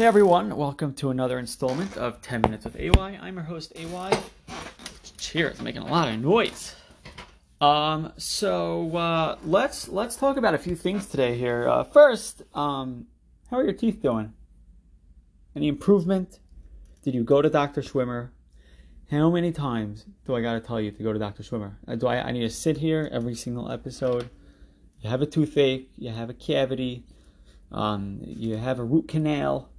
Hey everyone, welcome to another installment of 10 Minutes with AY. I'm your host AY. Cheers, making a lot of noise. Um, so uh, let's let's talk about a few things today here. Uh, first, um, how are your teeth doing? Any improvement? Did you go to Dr. Schwimmer? How many times do I gotta tell you to go to Dr. Schwimmer? Uh, do I, I need to sit here every single episode? You have a toothache, you have a cavity, um, you have a root canal.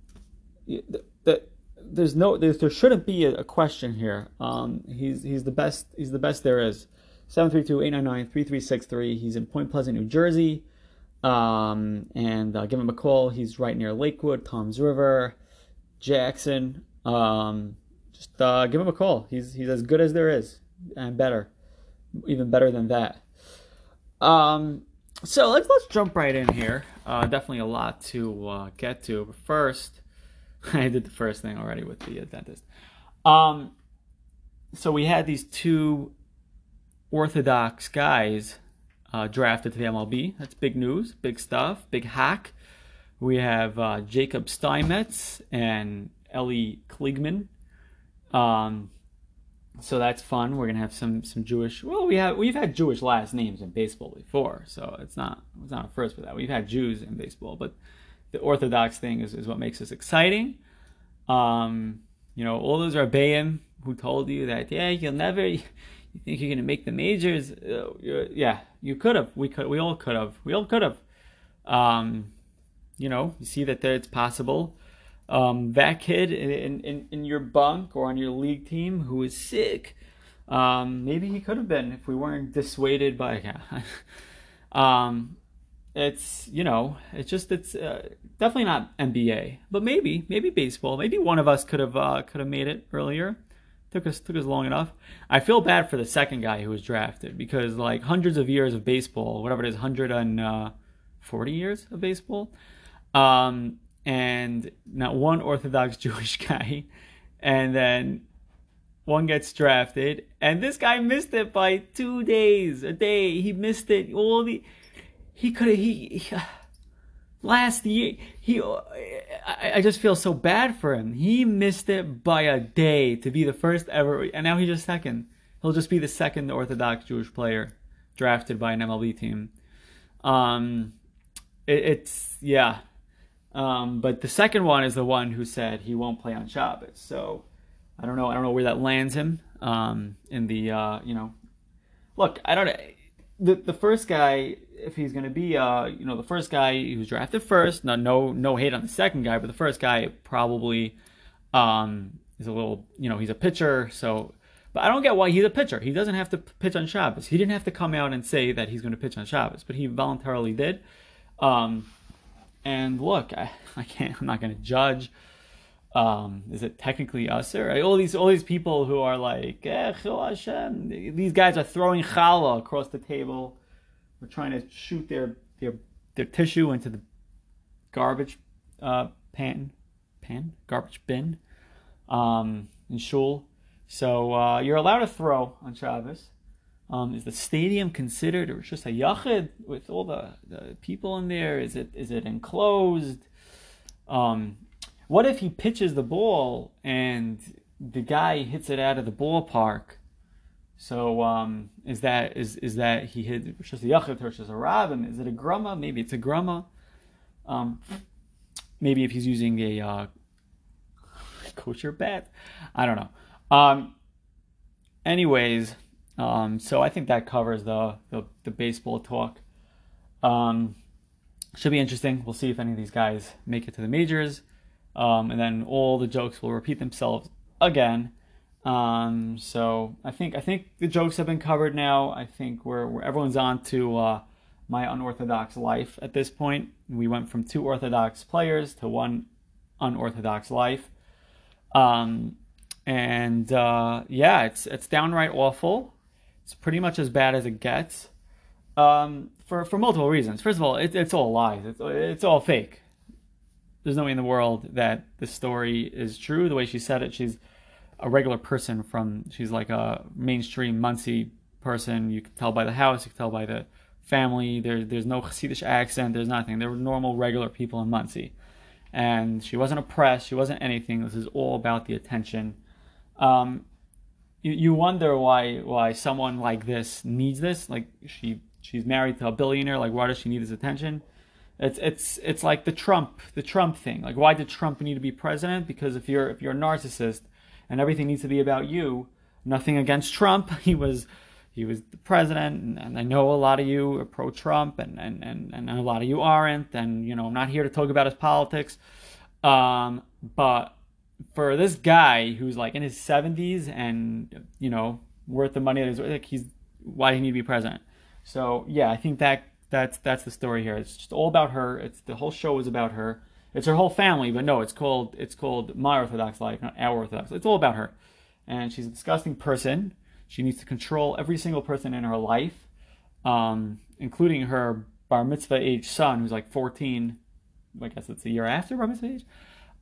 You, the, the, there's no, there shouldn't be a, a question here. Um, he's he's the best. He's the best there is. 732-899-3363. He's in Point Pleasant, New Jersey. Um, and uh, give him a call. He's right near Lakewood, Toms River, Jackson. Um, just uh, give him a call. He's he's as good as there is, and better, even better than that. Um, so let's let's jump right in here. Uh, definitely a lot to uh, get to. But first, I did the first thing already with the uh, dentist. Um, so we had these two orthodox guys uh, drafted to the MLB. That's big news, big stuff, big hack. We have uh, Jacob Steinmetz and Elie Kligman. Um, so that's fun. We're gonna have some some Jewish. Well, we have we've had Jewish last names in baseball before, so it's not it's not a first for that. We've had Jews in baseball, but the Orthodox thing is, is what makes us exciting. Um, you know, all those Rebbeim who told you that yeah, you'll never you think you're gonna make the majors? Uh, yeah, you could have. We could. We all could have. We all could have. Um, you know, you see that there, it's possible. Um, that kid in, in in your bunk or on your league team who is sick, um, maybe he could have been if we weren't dissuaded by. Yeah. um, it's you know, it's just it's uh, definitely not NBA, but maybe maybe baseball. Maybe one of us could have uh, could have made it earlier took us took us long enough. I feel bad for the second guy who was drafted because like hundreds of years of baseball, whatever it is, hundred and uh, forty years of baseball, um, and not one Orthodox Jewish guy, and then one gets drafted, and this guy missed it by two days, a day. He missed it. All the he could have he, he last year he I, I, just feel so bad for him. He missed it by a day to be the first ever and now he's just second. He'll just be the second orthodox jewish player drafted by an mlb team. Um it, it's yeah. Um but the second one is the one who said he won't play on Shabbos. So i don't know i don't know where that lands him um in the uh you know. Look i don't the the first guy if he's going to be, uh, you know, the first guy who's drafted first. No, no, no hate on the second guy, but the first guy probably um, is a little, you know, he's a pitcher. So, but I don't get why he's a pitcher. He doesn't have to pitch on Shabbos. He didn't have to come out and say that he's going to pitch on Shabbos, but he voluntarily did. Um, and look, I, I can't. I'm not going to judge. Um, is it technically assur? All these all these people who are like, eh, Hashem, these guys are throwing challah across the table We're trying to shoot their their their tissue into the garbage uh, pan pan garbage bin um, in shul. So uh, you're allowed to throw on Shabbos. Um, is the stadium considered or just a yachid with all the, the people in there? Is it is it enclosed? Um, what if he pitches the ball and the guy hits it out of the ballpark so um, is that is is that he hid Rishas Yachid Rishas Arab? And is it a grama? Maybe it's a grama. Um, maybe if he's using a uh, kosher bat, I don't know. Um, anyways, um, so I think that covers the the, the baseball talk. Um, should be interesting. We'll see if any of these guys make it to the majors, um, and then all the jokes will repeat themselves again. Um, so I think I think the jokes have been covered now. I think we're, we're everyone's on to uh, my unorthodox life at this point. We went from two orthodox players to one unorthodox life. Um, and uh, yeah, it's it's downright awful. It's pretty much as bad as it gets. Um, for for multiple reasons. First of all, it, it's all lies. It's it's all fake. There's no way in the world that the story is true. The way she said it, she's a regular person from she's like a mainstream Monsey person. You can tell by the house, you can tell by the family. There, there's no Hasidic accent. There's nothing. They're normal, regular people in Monsey, and she wasn't oppressed. She wasn't anything. This is all about the attention. Um, you, you wonder why why someone like this needs this. Like she she's married to a billionaire. Like why does she need this attention? It's it's it's like the Trump the Trump thing. Like why did Trump need to be president? Because if you're if you're a narcissist and everything needs to be about you, nothing against Trump. He was he was the president, and, and I know a lot of you are pro Trump, and, and, and, and a lot of you aren't. And you know, I'm not here to talk about his politics. Um, but for this guy who's like in his 70s and you know worth the money that he's like he's why he need to be president. So yeah, I think that that's that's the story here. It's just all about her. It's the whole show is about her. It's her whole family, but no, it's called it's called My Orthodox Life, not Our Orthodox. It's all about her, and she's a disgusting person. She needs to control every single person in her life, um, including her bar mitzvah age son, who's like 14. I guess it's a year after bar mitzvah age.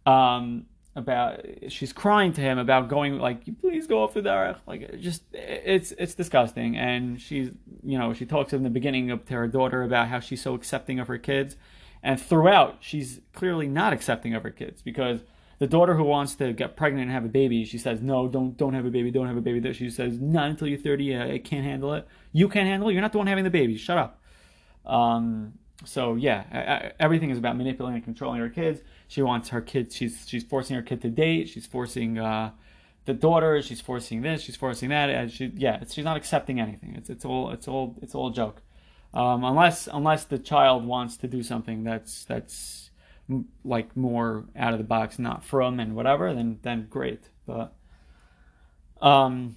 Um, about she's crying to him about going like please go off the derech like just it's it's disgusting and she's you know she talks in the beginning of to her daughter about how she's so accepting of her kids. And throughout she's clearly not accepting of her kids because the daughter who wants to get pregnant and have a baby she says no don't don't have a baby don't have a baby. She says not until you're 30 I, can't handle it. You can't handle it? You're not the one having the baby. Shut up. Um so yeah everything is about manipulating and controlling her kids. She wants her kids. She's she's forcing her kid to date. She's forcing uh, the daughter. She's forcing this. She's forcing that. And she yeah, she's not accepting anything. It's it's all it's all it's all a joke. Um, unless unless the child wants to do something that's that's like more out of the box, not frum and whatever, then then great. But um,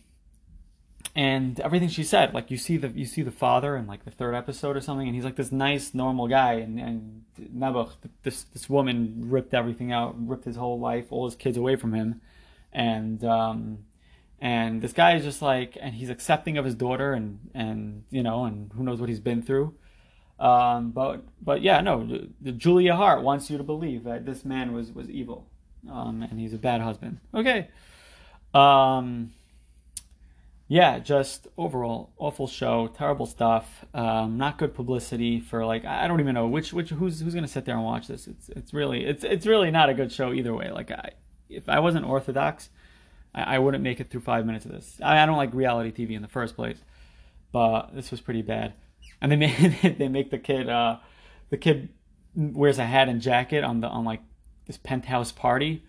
and everything she said like you see the you see the father in like the third episode or something and he's like this nice normal guy and and Nebuch, this this woman ripped everything out ripped his whole life all his kids away from him and um and this guy is just like and he's accepting of his daughter and and you know and who knows what he's been through um but but yeah no the, the Julia Haart wants you to believe that this man was was evil um and he's a bad husband okay um yeah, just overall awful show, terrible stuff. Um, not good publicity for like I don't even know which which who's who's gonna sit there and watch this. It's it's really it's it's really not a good show either way. Like I, if I wasn't Orthodox, I, I wouldn't make it through five minutes of this. I, I don't like reality TV in the first place, but this was pretty bad. And they make they make the kid uh, the kid wears a hat and jacket on the on like this penthouse party,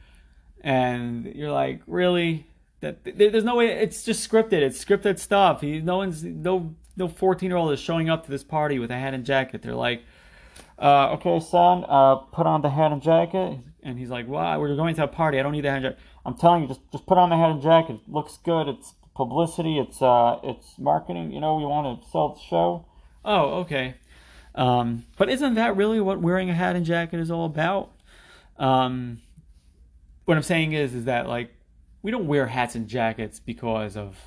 and you're like really that there's no way it's just scripted. It's scripted stuff. He, no one's no no 14 year old is showing up to this party with a hat and jacket. They're like, uh, okay, son, uh, put on the hat and jacket. And he's like, wow, we're going to a party. I don't need hat and jacket. I'm telling you, just just put on the hat and jacket. It looks good. It's publicity. It's uh, it's marketing. You know, we want to sell the show. Oh, okay. Um, but isn't that really what wearing a hat and jacket is all about? Um, what I'm saying is, is that like we don't wear hats and jackets because of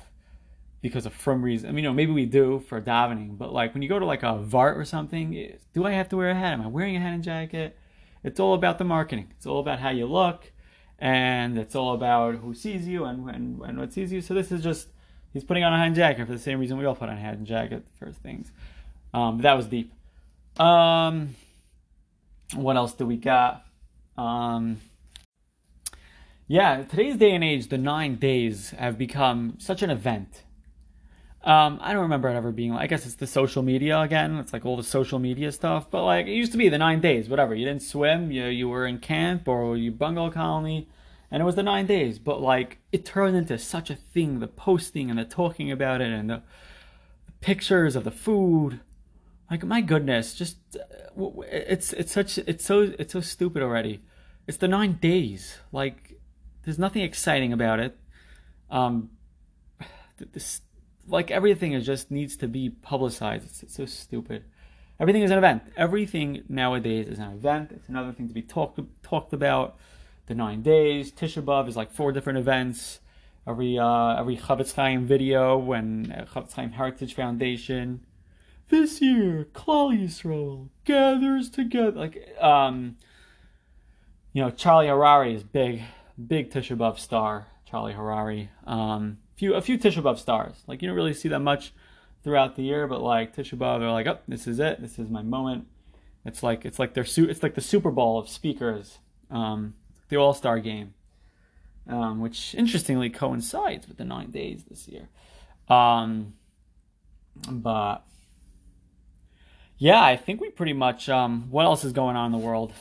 because of frum reason. I mean, you know, maybe we do for davening, but like when you go to like a vort or something, do I have to wear a hat? Am I wearing a hat and jacket? It's all about the marketing. It's all about how you look, and it's all about who sees you and and, and what sees you. So this is just he's putting on a hat and jacket for the same reason we all put on a hat and jacket first things. Um, that was deep. Um, what else do we got? Um, yeah, today's day and age, the nine days have become such an event. Um, I don't remember it ever being I guess it's the social media again. It's like all the social media stuff. But like, it used to be the nine days, whatever. You didn't swim, you, you were in camp or you bungalow colony, and it was the nine days. But like, it turned into such a thing the posting and the talking about it and the, the pictures of the food. Like, my goodness, just, uh, it's, it's such, it's so, it's so stupid already. It's the nine days. Like, there's nothing exciting about it. Um, this, like everything, is just needs to be publicized. It's, it's so stupid. Everything is an event. Everything nowadays is an event. It's another thing to be talked talked about. The nine days, Tisha B'av is like four different events. Every uh, every Chofetz Chaim video when uh, Chofetz Chaim Heritage Foundation. This year, Klal Yisrael gathers together. Like um, you know, Charlie Harary is big big Tisha B'av star, Charlie Harary. Um, few a few Tisha B'av stars. Like you don't really see that much throughout the year, but like Tisha B'av, they're like, oh, this is it. This is my moment. It's like it's like their su- it's like the Super Bowl of speakers. um, the All Star game, um, which interestingly coincides with the nine days this year. Um, but yeah, I think we pretty much. Um, what else is going on in the world?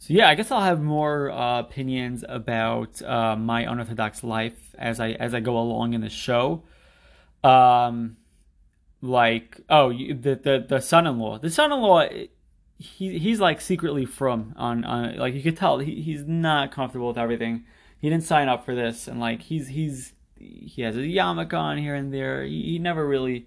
So yeah, I guess I'll have more uh, opinions about uh, my unorthodox life as I as I go along in the show. Um, like oh, the the the son-in-law, the son-in-law, he he's like secretly frum on on like you could tell he he's not comfortable with everything. He didn't sign up for this, and like he's he's he has a yarmulke on here and there. He, he never really,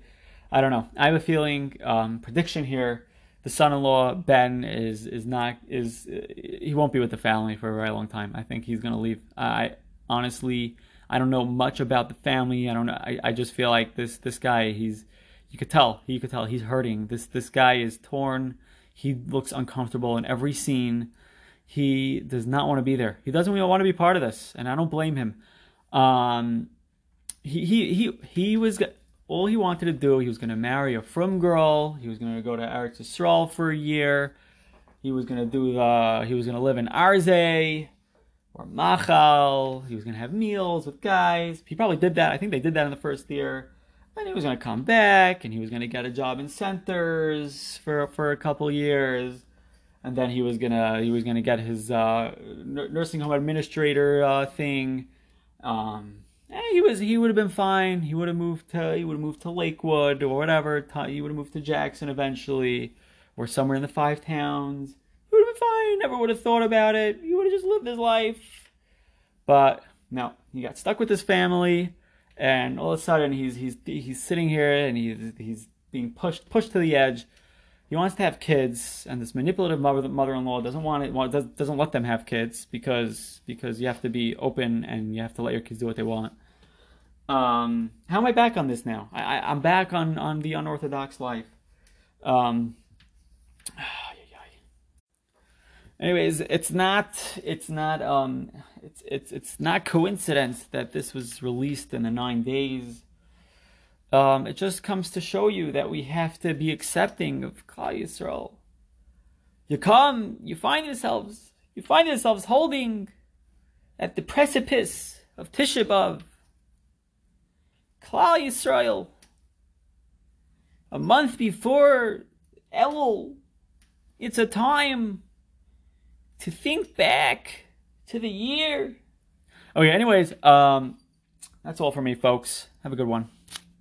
I don't know. I have a feeling um, prediction here the son-in-law Ben is is not is he won't be with the family for a very long time. I think he's gonna leave. I honestly I don't know much about the family. I don't know. I, I just feel like this this guy he's you could tell you could tell he's hurting. This this guy is torn. He looks uncomfortable in every scene. He does not want to be there. He doesn't even want to be part of this, and I don't blame him. Um, he he he he was all he wanted to do, he was going to marry a frum girl. He was going to go to Eretz Yisrael for a year. He was going to do the, he was going to live in Arze or Machal. He was going to have meals with guys. He probably did that. I think they did that in the first year. And he was going to come back and he was going to get a job in centers for, for a couple years. And then he was gonna he was gonna get his uh, nursing home administrator uh, thing. Um, eh, he was he would have been fine. He would have moved to he would have moved to Lakewood or whatever. He would have moved to Jackson eventually, or somewhere in the five towns. He would have been fine. Never would have thought about it. He would have just lived his life. But no, he got stuck with his family, and all of a sudden he's he's he's sitting here and he's he's being pushed pushed to the edge. He wants to have kids, and this manipulative mother mother-in-law doesn't want it. Doesn't let them have kids because because you have to be open and you have to let your kids do what they want. Um, how am I back on this now? I, I, am back on, on the unorthodox life. Um, anyways, it's not it's not um it's it's it's not coincidence that this was released in the nine days. Um, it just comes to show you that we have to be accepting of Klal Yisrael. You come, you find yourselves, you find yourselves holding at the precipice of Tisha B'av Klal Yisrael. A month before Elul, it's a time to think back to the year. Okay, anyways, um, that's all for me, folks. Have a good one.